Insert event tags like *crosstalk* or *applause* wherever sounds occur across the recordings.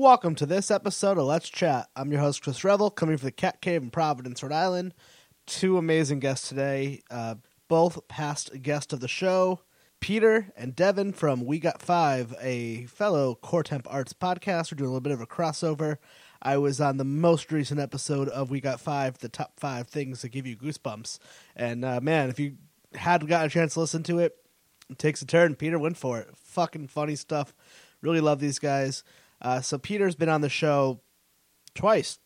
Welcome to this episode of Let's Chat. I'm your host, Chris Revel, coming from the Cat Cave in Providence, Rhode Island. Two amazing guests today, uh, both past guests of the show. Peter and Devin from We Got Five, a fellow Core Temp Arts podcast. We're doing a little bit of a crossover. I was on the most recent episode of We Got Five, the top five things that give you goosebumps. And uh, man, if you had gotten a chance to listen to it, it takes a turn. Peter went for it. Fucking funny stuff. Really love these guys. Uh, so Peter's been on the show twice,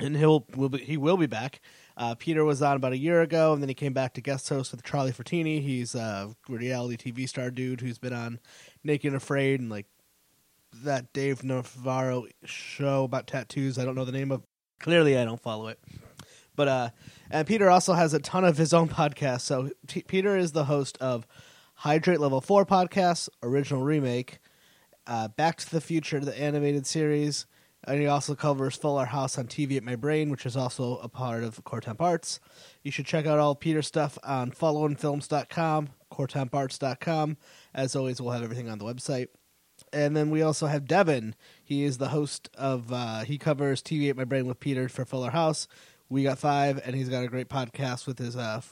and he'll will be, he will be back. Uh, Peter was on about a year ago, and then he came back to guest host with Charlie Fortini. He's a reality TV star dude who's been on Naked and Afraid and like that Dave Navarro show about tattoos. I don't know the name of. Clearly, I don't follow it. But uh, and Peter also has a ton of his own podcasts. So T- Peter is the host of Hydrate Level Four podcast, original remake, uh, Back to the Future, the animated series, and he also covers Fuller House on TV Ate My Brain, which is also a part of Core Temp Arts. You should check out all Peter's stuff on followingfilms.com, coretemparts.com. As always, we'll have everything on the website. And then we also have Devin. He is the host of, uh, he covers TV Ate My Brain with Peter for Fuller House. We got five, and he's got a great podcast with his uh,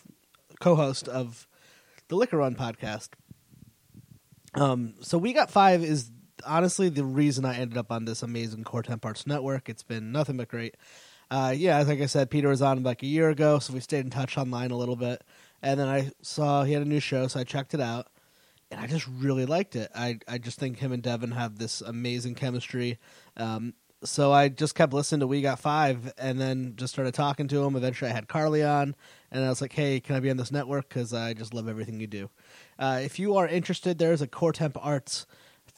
co host of the Liquor Run podcast. Um, so We Got Five is honestly the reason I ended up on this amazing Core Temp Arts network. It's been nothing but great. Uh, yeah, like I said, Peter was on like a year ago, so we stayed in touch online a little bit. And then I saw he had a new show, so I checked it out, and I just really liked it. I I just think him and Devin have this amazing chemistry. Um, so I just kept listening to We Got Five, and then just started talking to him. Eventually, I had Carly on, and I was like, "Hey, can I be on this network? Because I just love everything you do." Uh, if you are interested, there is a Core Temp Arts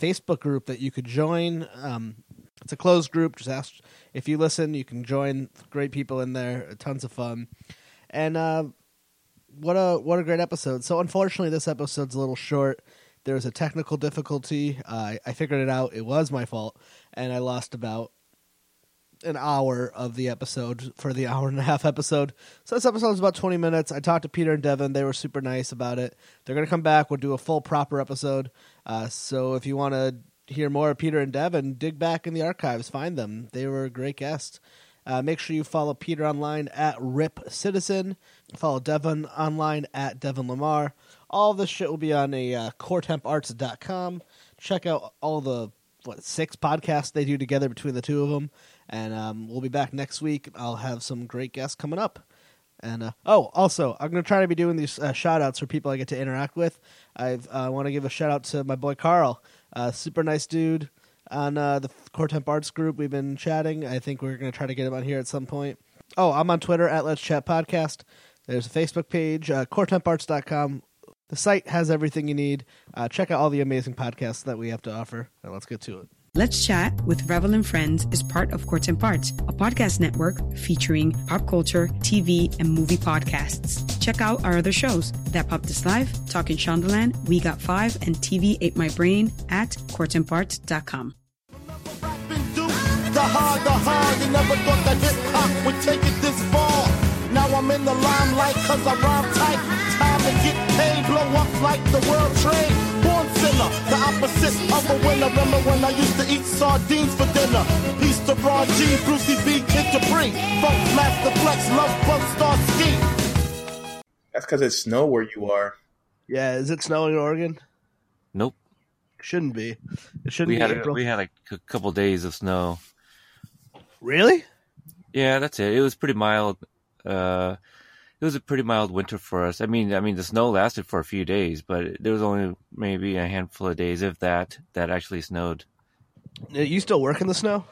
Facebook group that you could join. Um, it's a closed group. Just ask if you listen, you can join. Great people in there, tons of fun, and uh, what a what a great episode. So unfortunately, this episode's a little short. There was a technical difficulty. Uh, I figured it out. It was my fault, and I lost about an hour of the episode for the hour and a half episode. So this episode is about 20 minutes. I talked to Peter and Devin. They were super nice about it. They're going to come back. We'll do a full proper episode. Uh, so if you want to hear more of Peter and Devin, dig back in the archives, find them. They were a great guest. Uh, make sure you follow Peter online at Rip Citizen. Follow Devin online at Devin Lamar. All this shit will be on a uh, coretemparts.com. Check out all the what six podcasts they do together between the two of them. And um, we'll be back next week. I'll have some great guests coming up. And uh, oh, also, I'm going to try to be doing these uh, shout outs for people I get to interact with. I uh, want to give a shout out to my boy Carl, uh, super nice dude on uh, the Core Temp Arts group. We've been chatting. I think we're going to try to get him on here at some point. Oh, I'm on Twitter at Let's Chat Podcast. There's a Facebook page, uh, coretemparts.com. The site has everything you need. Uh, check out all the amazing podcasts that we have to offer. And let's get to it. Let's Chat with Revel and Friends is part of Core Temp Arts, a podcast network featuring pop culture, TV, and movie podcasts. Check out our other shows, That Popped Is Live, Talking Shondaland, We Got Five, and TV Ate My Brain at coretemparts.com. The hard, the hard, you never thought that hip hop would take it this far. Now I'm in the limelight cause I rhyme tight. Time to get paid, blow up like the world trade. Born sinner, the opposite of a winner. Remember when I used to eat sardines for dinner? Peace to Ron G, Brucey B, Kid Capri. Funkmaster Flex, Love Bug, Star Ski. That's because it's snow where you are. Yeah, is it snowing in Oregon? Nope. Shouldn't be. It shouldn't We be had a, we had like a couple days of snow. Really? Yeah, that's it. It was pretty mild. Uh, it was a pretty mild winter for us. I mean, I mean, the snow lasted for a few days, but there was only maybe a handful of days, if that, that actually snowed. Uh, You still work in the snow?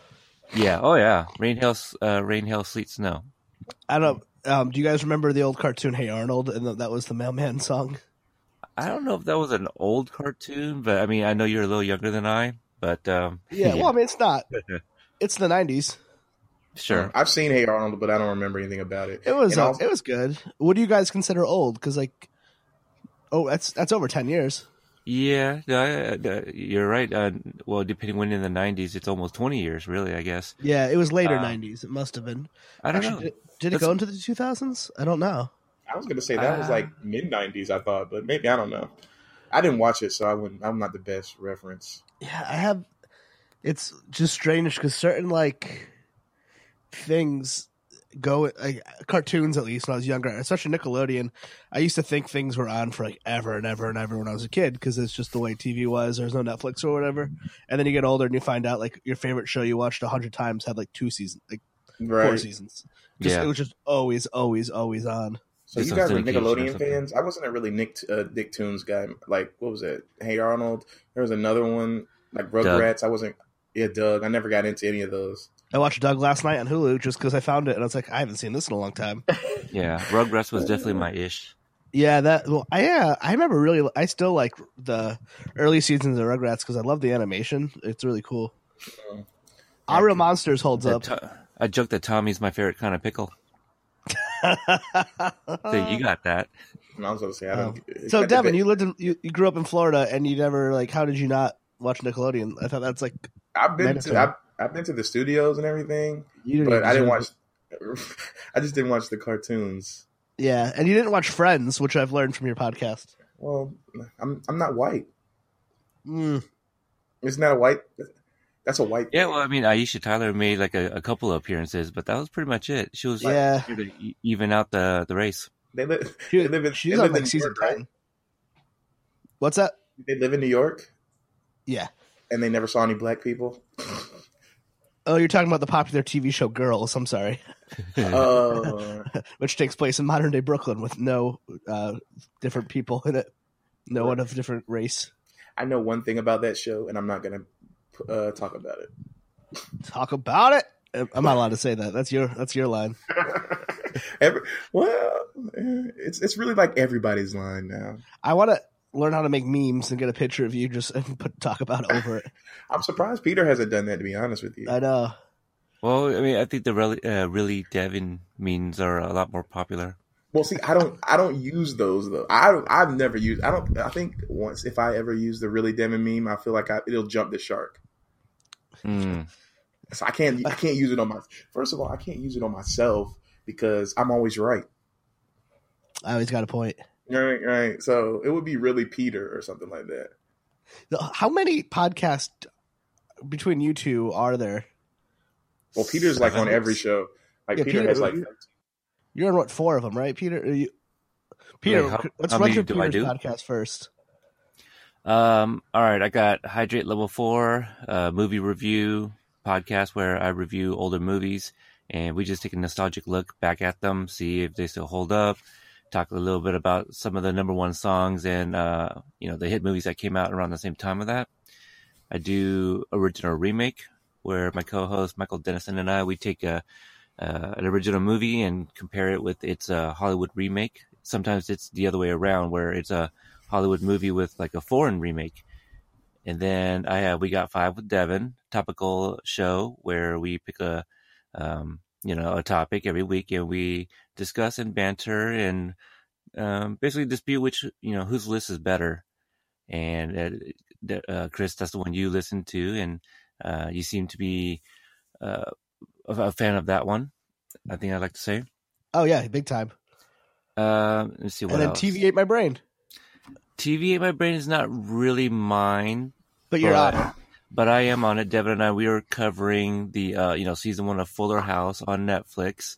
Yeah. Oh, yeah. Rain, hail, uh, rain, hail, sleet, snow. I don't. Um, do you guys remember the old cartoon Hey Arnold? And th- that was the mailman song. I don't know if that was an old cartoon, but I mean, I know you're a little younger than I, but um, Yeah. *laughs* Well, I mean, it's not. *laughs* It's the '90s. Sure. I've seen Hey Arnold, but I don't remember anything about it. It was. Uh, also- it was good. What do you guys consider old? Because like, oh, that's that's over ten years. Yeah, no, I- uh, you're right. Uh, well, depending when in the '90s, it's almost 20 years, really. I guess. Yeah, it was later Uh, '90s. It must have been. I don't Actually, know. Did, did it go into the 2000s? I don't know. I was gonna say that was Uh, like mid '90s, I thought, but maybe I don't know. I didn't watch it, so I wouldn't. I'm not the best reference. Yeah, I have. it's just strange because certain like things go like cartoons at least when I was younger, especially Nickelodeon. I used to think things were on for like ever and ever and ever when I was a kid because it's just the way TV was. There's no Netflix or whatever. And then you get older and you find out like your favorite show you watched a hundred times had like two seasons, like four seasons. Just, Yeah. It was just always, always, always on. So Just you guys were Nickelodeon fans? I wasn't a really Nick uh, Nicktoons guy. Like what was it? Hey Arnold. There was another one like Rugrats. I wasn't. Yeah, Doug. I never got into any of those. I watched Doug last night on Hulu just because I found it and I was like, I haven't seen this in a long time. *laughs* Yeah, Rugrats was definitely my ish. Yeah, that. Well, I yeah, I remember really. I still like the early seasons of Rugrats because I love the animation. It's really cool. Aaahh!!! Real Monsters holds That up. To- I joke that Tommy's my favorite kind of pickle. *laughs* So you got that. And I was going to say I oh. don't. Oh. so Devin, you lived in you, you grew up in Florida and you never like. How did you not watch Nickelodeon? I thought that's like I've been Mandatory. to I've, I've been to the studios and everything, you didn't. but I didn't watch. *laughs* I just didn't watch the cartoons. Yeah, and you didn't watch Friends, which I've learned from your podcast. Well, I'm I'm not white. Mm. Isn't that a white? That's a white. Yeah, well, I mean, Aisha Tyler made like a, a couple of appearances, but that was pretty much it. She was like, Yeah. here even out the the race. They live. She, They live in. she's they on live like season York, right? ten. What's that? They live in New York, Yeah. and they never saw any black people. *laughs* Oh, you're talking about the popular TV show Girls. I'm sorry. Uh, *laughs* *laughs* which takes place in modern day Brooklyn with no uh, different people in it, no one of different race. I know one thing about that show, and I'm not gonna uh, talk about it. Talk about it. I'm not allowed to say that. That's your that's your line. *laughs* Every, well, it's it's really like everybody's line now. I want to learn how to make memes and get a picture of you just *laughs* and put talk about it over it. *laughs* I'm surprised Peter hasn't done that. To be honest with you, I know. Well, I mean, I think the really, uh, really Devin memes are a lot more popular. Well, see, I don't, I don't use those though. I, don't, I've never used. I don't. I think once, if I ever use the really Demon meme, I feel like I, it'll jump the shark. Mm. So I can't, I can't use it on my. First of all, I can't use it on myself because I'm always right. I always got a point. Right, right. So it would be really Peter or something like that. How many podcasts between you two are there? Well, Peter's like on every show. Like Yeah, Peter, Peter- has like. You're on what four of them, right, Peter? Are you, Peter, Wait, how- let's how run many through do I Peter's do? podcast first. Um, all right, I got Hydrate Level Four, uh, movie review podcast where I review older movies, and we just take a nostalgic look back at them, see if they still hold up. Talk a little bit about some of the number one songs and uh, you know the hit movies that came out around the same time of that. I do original remake where my co-host Michael Dennison and I we take a uh, an original movie and compare it with its uh, Hollywood remake. Sometimes it's the other way around where it's a Hollywood movie with like a foreign remake. And then I have we got five with Devin topical show where we pick a um, you know a topic every week and we discuss and banter and um, basically dispute which you know whose list is better. And uh, uh, Chris, that's the one you listen to, and uh, you seem to be uh, a fan of that one. I think I'd like to say. Oh yeah, big time. Um, let's see what and then else. TV ate my brain, TV ate my brain is not really mine, but you're but, on. it. but I am on it. Devin and I we are covering the uh, you know season one of Fuller House on Netflix.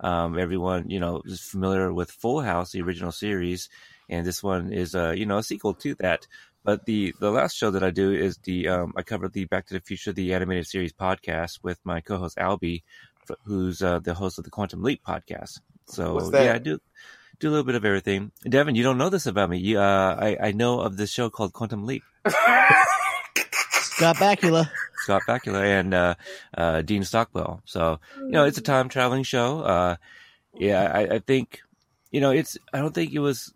Um, everyone you know is familiar with Full House, the original series, and this one is uh, you know a sequel to that. But the the last show that I do is the um, I cover the Back to the Future the animated series podcast with my co-host Albie, who's uh, the host of the Quantum Leap podcast. So What's that? yeah, I do do a little bit of everything. Devin, you don't know this about me. You, uh, I I know of this show called Quantum Leap. *laughs* Scott Bakula. Scott Bakula and uh, uh, Dean Stockwell. So you know, it's a time traveling show. Uh, yeah, I, I think you know it's. I don't think it was.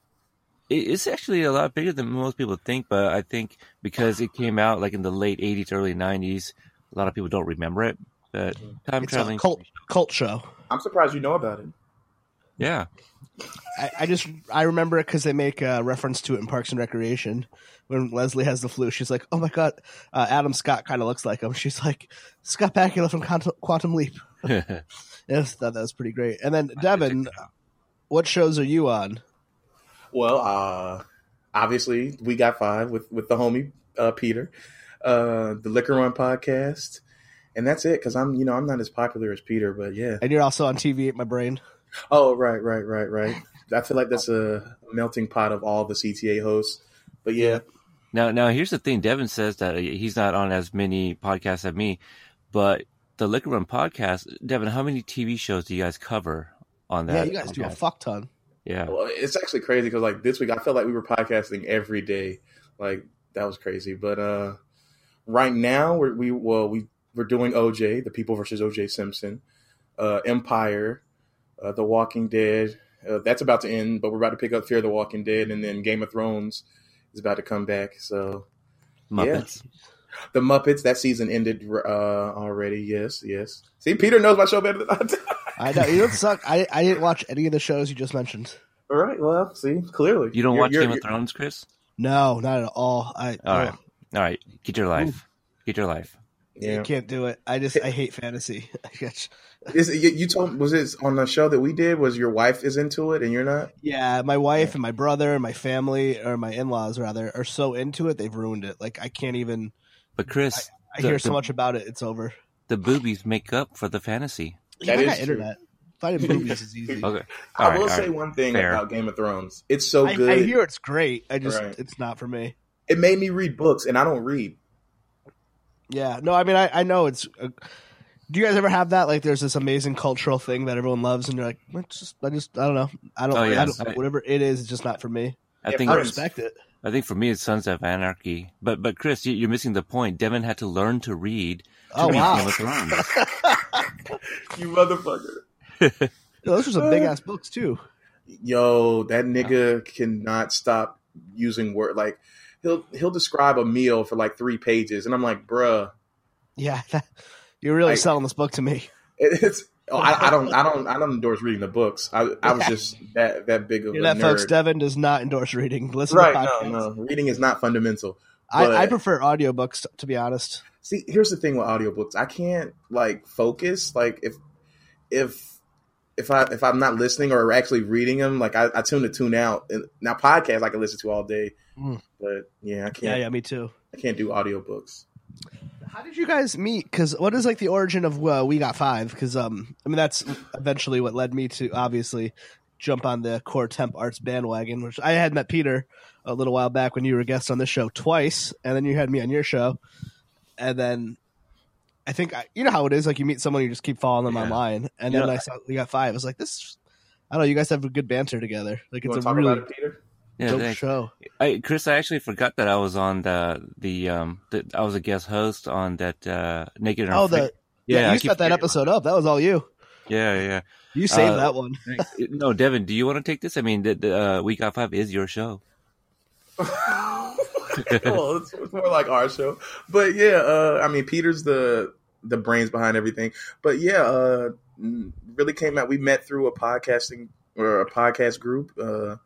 it- It's actually a lot bigger than most people think, but I think because it came out like in the late '80s, early '90s, a lot of people don't remember it. But time It's a traveling, cult cult show. I'm surprised you know about it. Yeah, I, I just I remember it because they make a reference to it in Parks and Recreation when Leslie has the flu. She's like, "Oh my god, uh, Adam Scott kind of looks like him." She's like, "Scott Bakula from Quantum, Quantum Leap." I just thought that was pretty great. And then Devin, what shows are you on? Well, uh, obviously we got five with with the homie uh, Peter. uh, the Liquor Run podcast, and that's it. Because I'm, you know, I'm not as popular as Peter, but yeah. And you're also on TV ate my brain. Oh, right, right, right, right. I feel like that's a melting pot of all the CTA hosts. But yeah, Now, now here's the thing. Devin says that he's not on as many podcasts as me, but the Liquor Run podcast. Devin, how many TV shows do you guys cover on that? yeah, you guys do a fuck ton. Yeah. well, it's actually crazy because like this week, I felt like we were podcasting every day. Like that was crazy. But uh right now, we're, we well we we're doing OJ, the People versus OJ Simpson, uh, Empire, uh, The Walking Dead. Uh, that's about to end, but we're about to pick up Fear the Walking Dead, and then Game of Thrones is about to come back. So Muppets. the Muppets that season ended uh, already. Yes, yes. See, Peter knows my show better than I do. *laughs* I know you don't suck. I I didn't watch any of the shows you just mentioned. All right. Well, see, clearly You don't You're- watch you're- Game of you're- Thrones, Chris? No, not at all. I All right. All right. Get your life. Get your life. I Yeah. can't do it. I just I hate fantasy. *laughs* I guess. Is it, you, you told was it on the show that we did? Was your wife is into it and you're not? Yeah, my wife and my brother and my family or my in laws rather are so into it they've ruined it. Like I can't even. But Chris, I the, hear so the- much about it. It's over. the boobies make up for the fantasy. Yeah, That I is got true. internet. Finding *laughs* movies is easy. Okay. All I right, will all say right. one thing Fair. about Game of Thrones. It's so I, good. I hear it's great. I just Right. it's not for me. it made me read books, and I don't read. Yeah, no, I mean I I know it's. Uh, do you guys ever have that? Like, there's this amazing cultural thing that everyone loves, and you're like, it's just, I just, I don't know, I don't, Oh, yeah. I don't whatever it is, it's just not for me. I Yeah, think I respect it. I think for me it's Sons of Anarchy. But but Chris, you, you're missing the point. Devin had to learn to read to Oh read wow, Game of Thrones. *laughs* *laughs* You motherfucker! those are some big ass books too. Yo, that nigga cannot stop using word like he'll he'll describe a meal for like three pages, and I'm like, bruh, Yeah, *laughs* you're really Like- selling this book to me. it, it's. Oh, I, I don't, I *laughs* don't, I don't endorse reading the books. I, I was just that that big of Hear a that, nerd. folks? Devin does not endorse reading. Listen right? to No, no, reading is not fundamental. I, I prefer audiobooks to, to be honest. See, here's the thing with audiobooks. I can't like focus. Like if if if I if I'm not listening or actually reading them, like I, I tune to tune out. And now podcasts I can listen to all day, Mm. but yeah, I can't. Yeah, yeah, me too. I can't do audiobooks. How did you guys meet? Because what is like the origin of uh, We Got Five? Because um, I mean that's eventually what led me to obviously jump on the core temp arts bandwagon. Which I had met Peter a little while back when you were a guest on this show twice, and then you had me on your show, and then I think I, you know how it is. Like you meet someone, you just keep following them Yeah. online, and You then know- I saw We Got Five. I was like, this. I don't know. You guys have a good banter together. Like it's a really about it, Peter? Yeah, dope thanks. show. I, Chris, I actually forgot that I was on the the um that I was a guest host on that uh Naked and Oh, Afraid. the yeah, I you keep set that episode up. That was all you. Yeah, yeah. You saved Uh, that one. *laughs* no, Devin, do you want to take this? I mean, the, the uh, We Got Five is your show. *laughs* well, it's, it's more like our show, but yeah. Uh, I mean, Peter's the the brains behind everything. But yeah, uh, really came out. We met through a podcasting or a podcast group. Uh,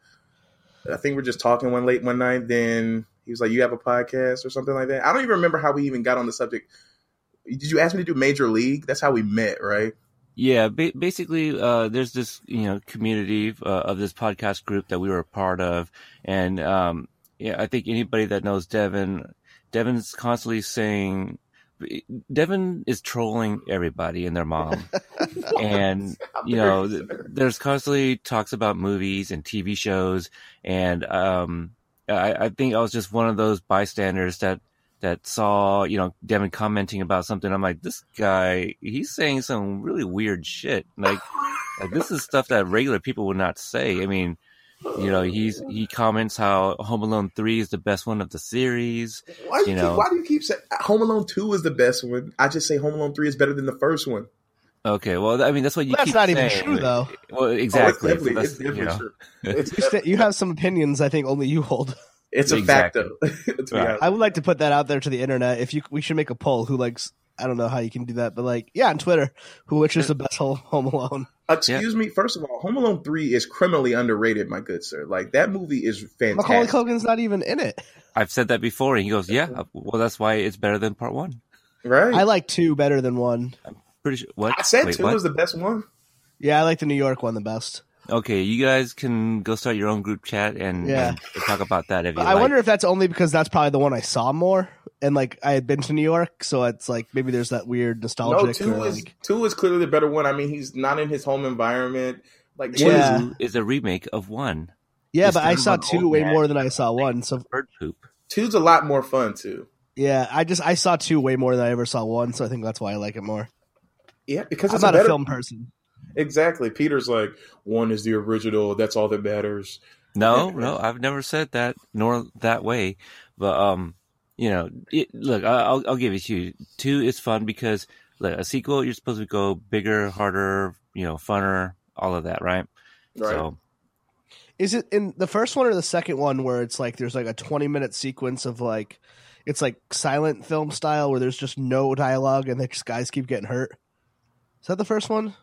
I think we're just talking one late one night. Then he was like, "You have a podcast or something like that." I don't even remember how we even got on the subject. Did you ask me to do Major League? That's how we met, right? Yeah, ba- basically, uh, there's this you know community uh, of this podcast group that we were a part of, and um, yeah, I think anybody that knows Devin, Devin's constantly saying, Devin is trolling everybody and their mom, *laughs* and you know, th- there's constantly talks about movies and TV shows, and um, I, I think I was just one of those bystanders that that saw you know Devin commenting about something. I'm like, this guy, he's saying some really weird shit. Like, like this is stuff that regular people would not say. I mean. You know, he's he comments how Home Alone three is the best one of the series. Why do you, you keep, why do you keep saying Home Alone Two is the best one? I just say Home Alone Three is better than the first one. Okay, well, I mean that's what you That's keep not even saying. true, though. Well, Oh, it's exactly. definitely, it's definitely you know. true. *laughs* It's, You, st- you have some opinions. I think only you hold. it's a Exactly. fact, though. *laughs* Right. I would like to put that out there to the internet. If you, we should make a poll. Who likes? I don't know how you can do that, but like, yeah, on Twitter, who which is the best Home Home Alone? Excuse me. First of all, Home Alone Three is criminally underrated, my good sir. Like that movie is fantastic. Macaulay fantastic. Culkin's not even in it. I've said that before, and he goes, "Yeah, uh, well, that's why it's better than part one." Right? I like two better than one. Pretty sure. What? I said Wait, two what? was the best one. Yeah, I like the New York one the best. Okay, you guys can go start your own group chat and, Yeah. and talk about that if you I like. wonder if that's only because that's probably the one I saw more, and like I had been to New York, so it's like maybe there's that weird nostalgic. No, two or, is like, two is clearly the better one. I mean, he's not in his home environment. Like Two one is- Yeah. is a remake of one. yeah, It's but I saw two way more than I saw one. So Bird poop. two's a lot more fun too. yeah, I just I saw two way more than I ever saw one. So I think that's why I like it more. Yeah, because I'm it's not a a film person. Exactly. Peter's like one is the original. That's all that matters. No, no, I've never said that, nor that way. But um, you know, it, look, I- I'll I'll give it to you. Two is fun because look, a sequel you're supposed to go bigger, harder, you know, funner, all of that, right? Right. So Is it in the first one or the second one where it's like there's like a 20 minute sequence of like it's like silent film style where there's just no dialogue and the guys keep getting hurt? Is that the first one?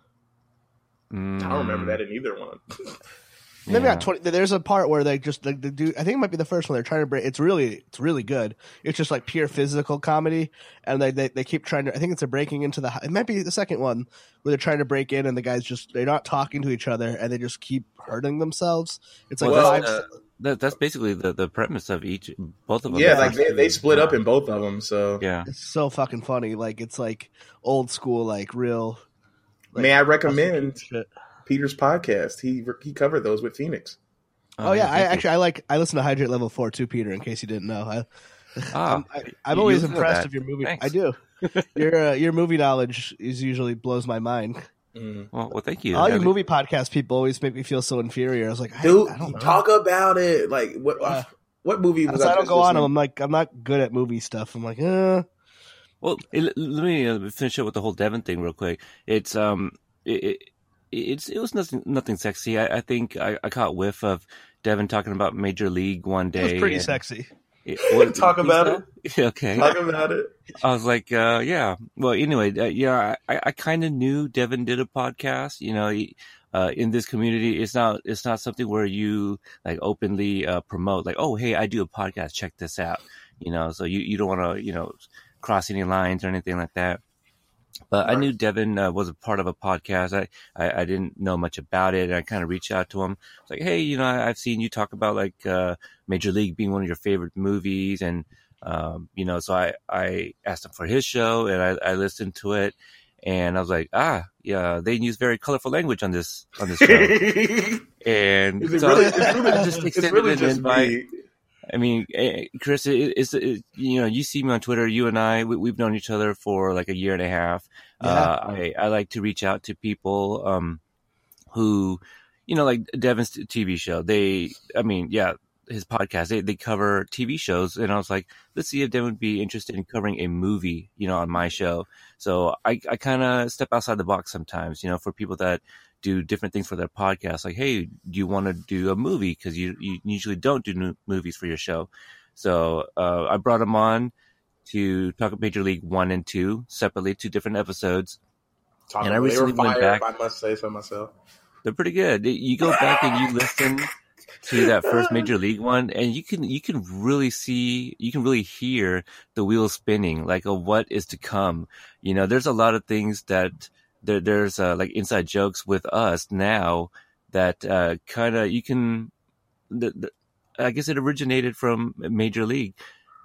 I don't remember mm, that in either one. *laughs* Maybe yeah. not twenty. There's a part where they just like the dude. I think it might be the first one. They're trying to break. It's really, it's really good. It's just like pure physical comedy, and they they, they keep trying to. I think it's a breaking into the. It might be the second one where they're trying to break in, and the guys just they're not talking to each other, and they just keep hurting themselves. It's like Well, five. that's, uh, that, that's basically the, the premise of each both of them. yeah, like they, they split up in both of them. So Yeah, it's so fucking funny. Like it's like old school, like real. Like, may I recommend. Peter's podcast? He he covered those with Phoenix. Oh yeah, I actually I like I listen to Hydrate Level Four too, Peter. In case you didn't know, I, Ah, I'm, I, I'm always impressed that. of your movie. Thanks. I do. *laughs* your uh, your movie knowledge is usually blows my mind. Mm. well, well, thank you. All your movie podcast people always make me feel so inferior. I was like, I, Dude, I don't know. talk about it. Like what? Uh, what movie was So I don't go on them. I'm like, I'm not good at movie stuff. I'm like, uh, Well, it, let me uh, finish up with the whole Devin thing real quick. It's um, it, it it's it was nothing nothing sexy. I, I think I, I caught whiff of Devin talking about Major League one it day. was pretty sexy. it- what- *laughs* Talk about it. *laughs* okay. Talk about it. I was like, uh, yeah. Well, anyway, uh, yeah, I, I kind of knew Devin did a podcast. You know, he, uh, in this community, it's not it's not something where you like openly uh, promote, like, oh, hey, I do a podcast. Check this out. You know, so you, you don't want to you know cross any lines or anything like that. But I knew Devin uh, was a part of a podcast. I, I, I didn't know much about it. And I kind of reached out to him. I was like, hey, you know, I, I've seen you talk about like uh, Major League being one of your favorite movies. And, um, you know, so I, I asked him for his show and I, I listened to it. And I was like, ah, yeah, they use very colorful language on this on this show. *laughs* and so really? I- *laughs* It's I really, just it's extended really an invite. me. I mean, eh, Chris, it's it, you know, you see me on Twitter. You and I, we, we've known each other for like a year and a half. Yeah. Uh, I I like to reach out to people um, who, you know, like Devin's TV show. They, I mean, yeah, his podcast. They they cover TV shows, and I was like, let's see if Devin would be interested in covering a movie, you know, on my show. So I I kind of step outside the box sometimes, you know, for people that do different things for their podcast. Like, hey, do you want to do a movie? Because you, you usually don't do new movies for your show. So uh, I brought him on to talk about Major League One and Two separately, two different episodes. Talking And I recently went back- I must say so myself. They're pretty good. You go back and you listen to that first Major *laughs* League one, and you can you can really see, you can really hear the wheels spinning, like of what is to come. You know, there's a lot of things that there, there's uh, like inside jokes with us now that uh, kind of you can. The, the, I guess it originated from Major League.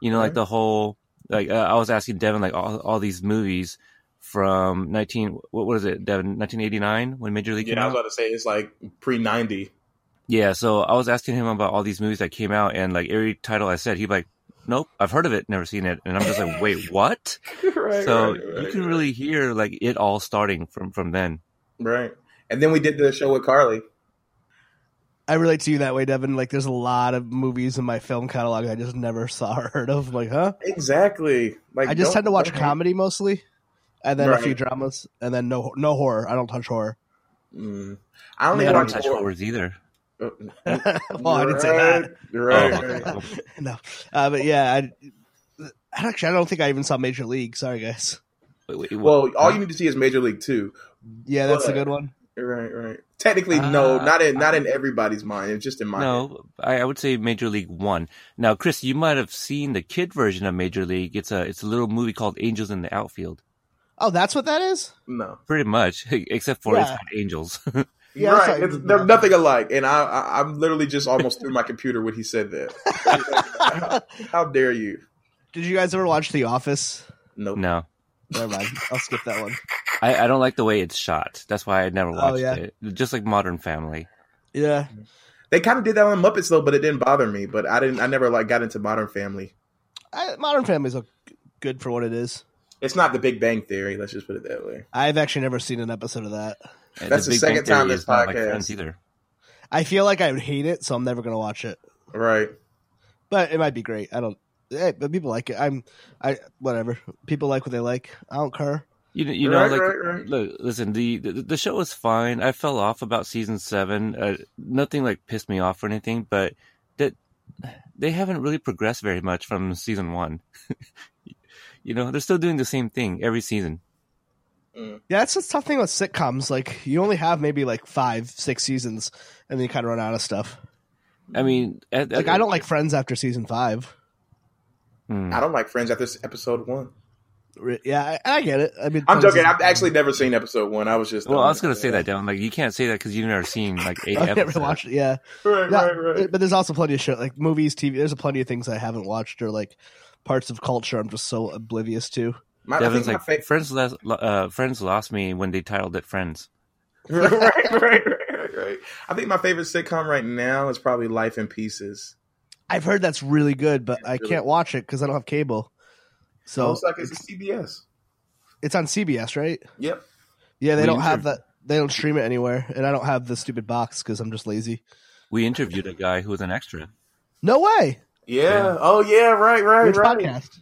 You know, like the whole like uh, I was asking Devin like all, all these movies from 19 what was it Devin 1989 when Major League came Yeah, I out was about to say it's like pre ninety. yeah, so I was asking him about all these movies that came out, and like every title I said, be like, "Nope, I've heard of it, never seen it," and I'm just like, "Wait, *laughs* what?" right. so right, you right, can really hear like it all starting from from then. right. And then we did the show with Carly. I relate to you that way, Devin. Like, there's a lot of movies in my film catalog I just never *laughs* saw or heard of. I'm like, huh? Exactly. Like I just tend to watch don't comedy mostly, and then a few dramas, and then no no horror. I don't touch horror. Mm. I only I don't watch touch horror- horrors either. Well, I didn't say that. Right. Oh, right. okay. *laughs* no, uh, but yeah, I, actually, I don't think I even saw Major League. Sorry, guys. Wait, wait. Well, all you need to see is Major League Two. Yeah, that's a good one. Right, right. Technically, no, Uh, not in not in everybody's mind. It's just in my no, I, I would say Major League One. Now, Chris, you might have seen the kid version of Major League. It's a it's a little movie called Angels in the Outfield. Oh, that's what that is. No. Pretty much, *laughs* except for it's Yeah. got angels. *laughs* Yeah, right. It's, they're nothing alike, and I, I I'm literally just almost threw my computer when he said that. how, *laughs* how dare you? Did you guys ever watch The Office? Nope. No, Never mind. I'll skip that one. I, I don't like the way it's shot. That's why I never oh, watched Oh, yeah. it. Just like Modern Family. Yeah. They kind of did that on Muppets though, but it didn't bother me. But I didn't. I never like got into Modern Family. I, Modern Family's a- good for what it is. It's not the Big Bang Theory. Let's just put it that way. I've actually never seen an episode of that. And That's the Big second time this is not like podcast- either. I feel like I would hate it, so I'm never gonna watch it. Right. But it might be great. I don't. Hey, but people like it. I'm. I whatever. People like what they like. I don't care. You, you know, Right, like, right, right. look, listen, the, the the show was fine. I fell off about season seven. Uh, nothing like pissed me off or anything, but that they haven't really progressed very much from season one. *laughs* you know, they're still doing the same thing every season. Yeah, that's the tough thing with sitcoms. Like you only have maybe like five, six seasons, and then you kind of run out of stuff. I mean, at, Like I don't like Friends after season five. Hmm. I don't like Friends after episode one. Yeah, I, I get it. I mean, I'm joking. is- I've actually never seen episode one. I was just. Well, I was gonna say that, Dylan. Like, you can't say that because you've never seen like *laughs* eight I've never episodes. watched it. Yeah, *laughs* Right, Yeah, right, right. But there's also plenty of shit like movies, TV. There's a plenty of things I haven't watched or like parts of culture I'm just so oblivious to. My, I Devin's think like, my fa- Friends, lost, uh, Friends lost me when they titled it Friends. *laughs* right, right, right, right, right. I think my favorite sitcom right now is probably Life in Pieces. I've heard that's really good, but I really can't watch it because I don't have cable. So So it's like it's a CBS. it's on CBS, right? Yep. Yeah, they We don't have that. They don't stream it anywhere, and I don't have the stupid box because I'm just lazy. We interviewed a guy who was an extra. No way. Yeah. Yeah. Oh yeah. Right. Right. Which right. podcast?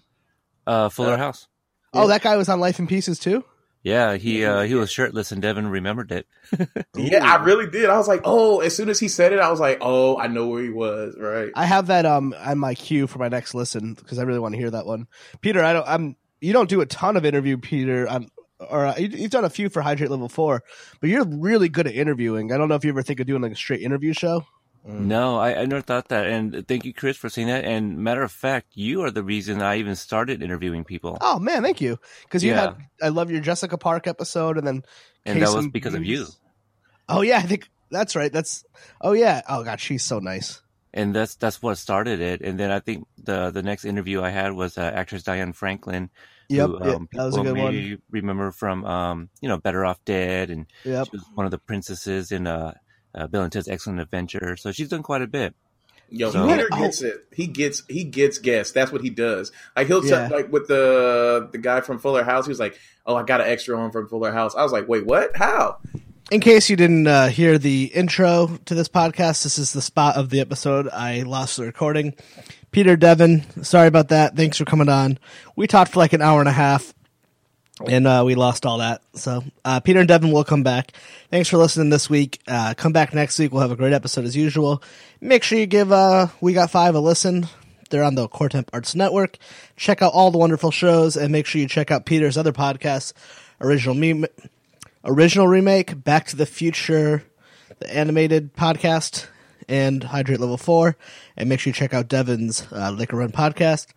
Uh, Fuller Uh, House. Oh, that guy was on Life in Pieces too. Yeah, he uh, he was shirtless and Devin remembered it. *laughs* Yeah, I really did. I was like, oh, as soon as he said it, I was like, oh, I know where he was. Right. I have that um on my queue for my next listen because I really want to hear that one. Peter, I don't. I'm. You don't do a ton of interview, Peter. On or uh, you- you've done a few for Hydrate Level Four, but you're really good at interviewing. I don't know if you ever think of doing like a straight interview show. No, I, I never thought that. And thank you, Chris, for saying that. And matter of fact, you are the reason I even started interviewing people. Oh man, thank you. Because you Yeah. had. I love your Jessica Park episode, and then. and that was because of you. Oh yeah, I think that's right. That's. Oh yeah. Oh god, she's so nice. And that's that's what started it. And then I think the the next interview I had was uh, actress Diane Franklin. Yep, who, yeah, um, that was a good one. remember from um, you know Better Off Dead, and Yep. she was one of the princesses in uh, uh, Bill and Ted's Excellent Adventure. So she's done quite a bit. Yo, So- Peter Oh. gets it. He gets he gets guests. That's what he does. Like he'll Yeah. tell like with the the guy from Fuller House. He was like, "Oh, I got an extra one from Fuller House." I was like, "Wait, what? How?" In case you didn't uh, hear the intro to this podcast, this is the spot of the episode. I lost the recording. Peter Devin, sorry about that. Thanks for coming on. We talked for like an hour and a half, and uh, we lost all that. So uh, Peter and Devin will come back. Thanks for listening this week. Uh, come back next week. We'll have a great episode as usual. Make sure you give uh, We Got Five a listen. They're on the Core Temp Arts Network. Check out all the wonderful shows, and make sure you check out Peter's other podcasts, Original Meme original remake, Back to the Future, the animated podcast, and Hydrate Level 4. And make sure you check out Devin's uh, Liquor Run podcast.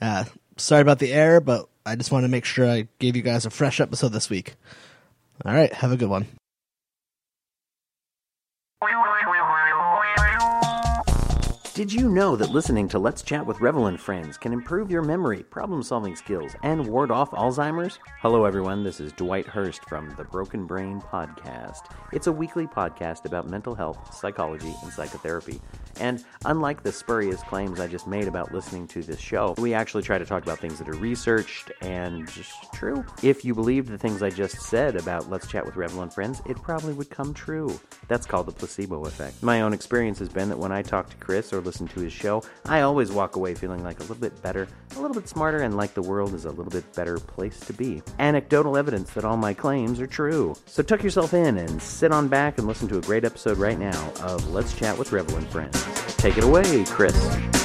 Uh, sorry about the error, but I just want to make sure I gave you guys a fresh episode this week. All right, have a good one. Did you know that listening to Let's Chat with Revel and Friends can improve your memory, problem solving skills, and ward off Alzheimer's? Hello, everyone. This is Dwight Hurst from the Broken Brain Podcast. It's a weekly podcast about mental health, psychology, and psychotherapy. And unlike the spurious claims I just made about listening to this show, we actually try to talk about things that are researched and just true. If you believed the things I just said about Let's Chat with Revel and Friends, it probably would come true. That's called the placebo effect. My own experience has been that when I talk to Chris or listen to his show, I always walk away feeling like a little bit better, a little bit smarter, and like the world is a little bit better place to be. Anecdotal evidence that all my claims are true. So tuck yourself in and sit on back and listen to a great episode right now of Let's Chat with Revel and Friends. Take it away, Chris.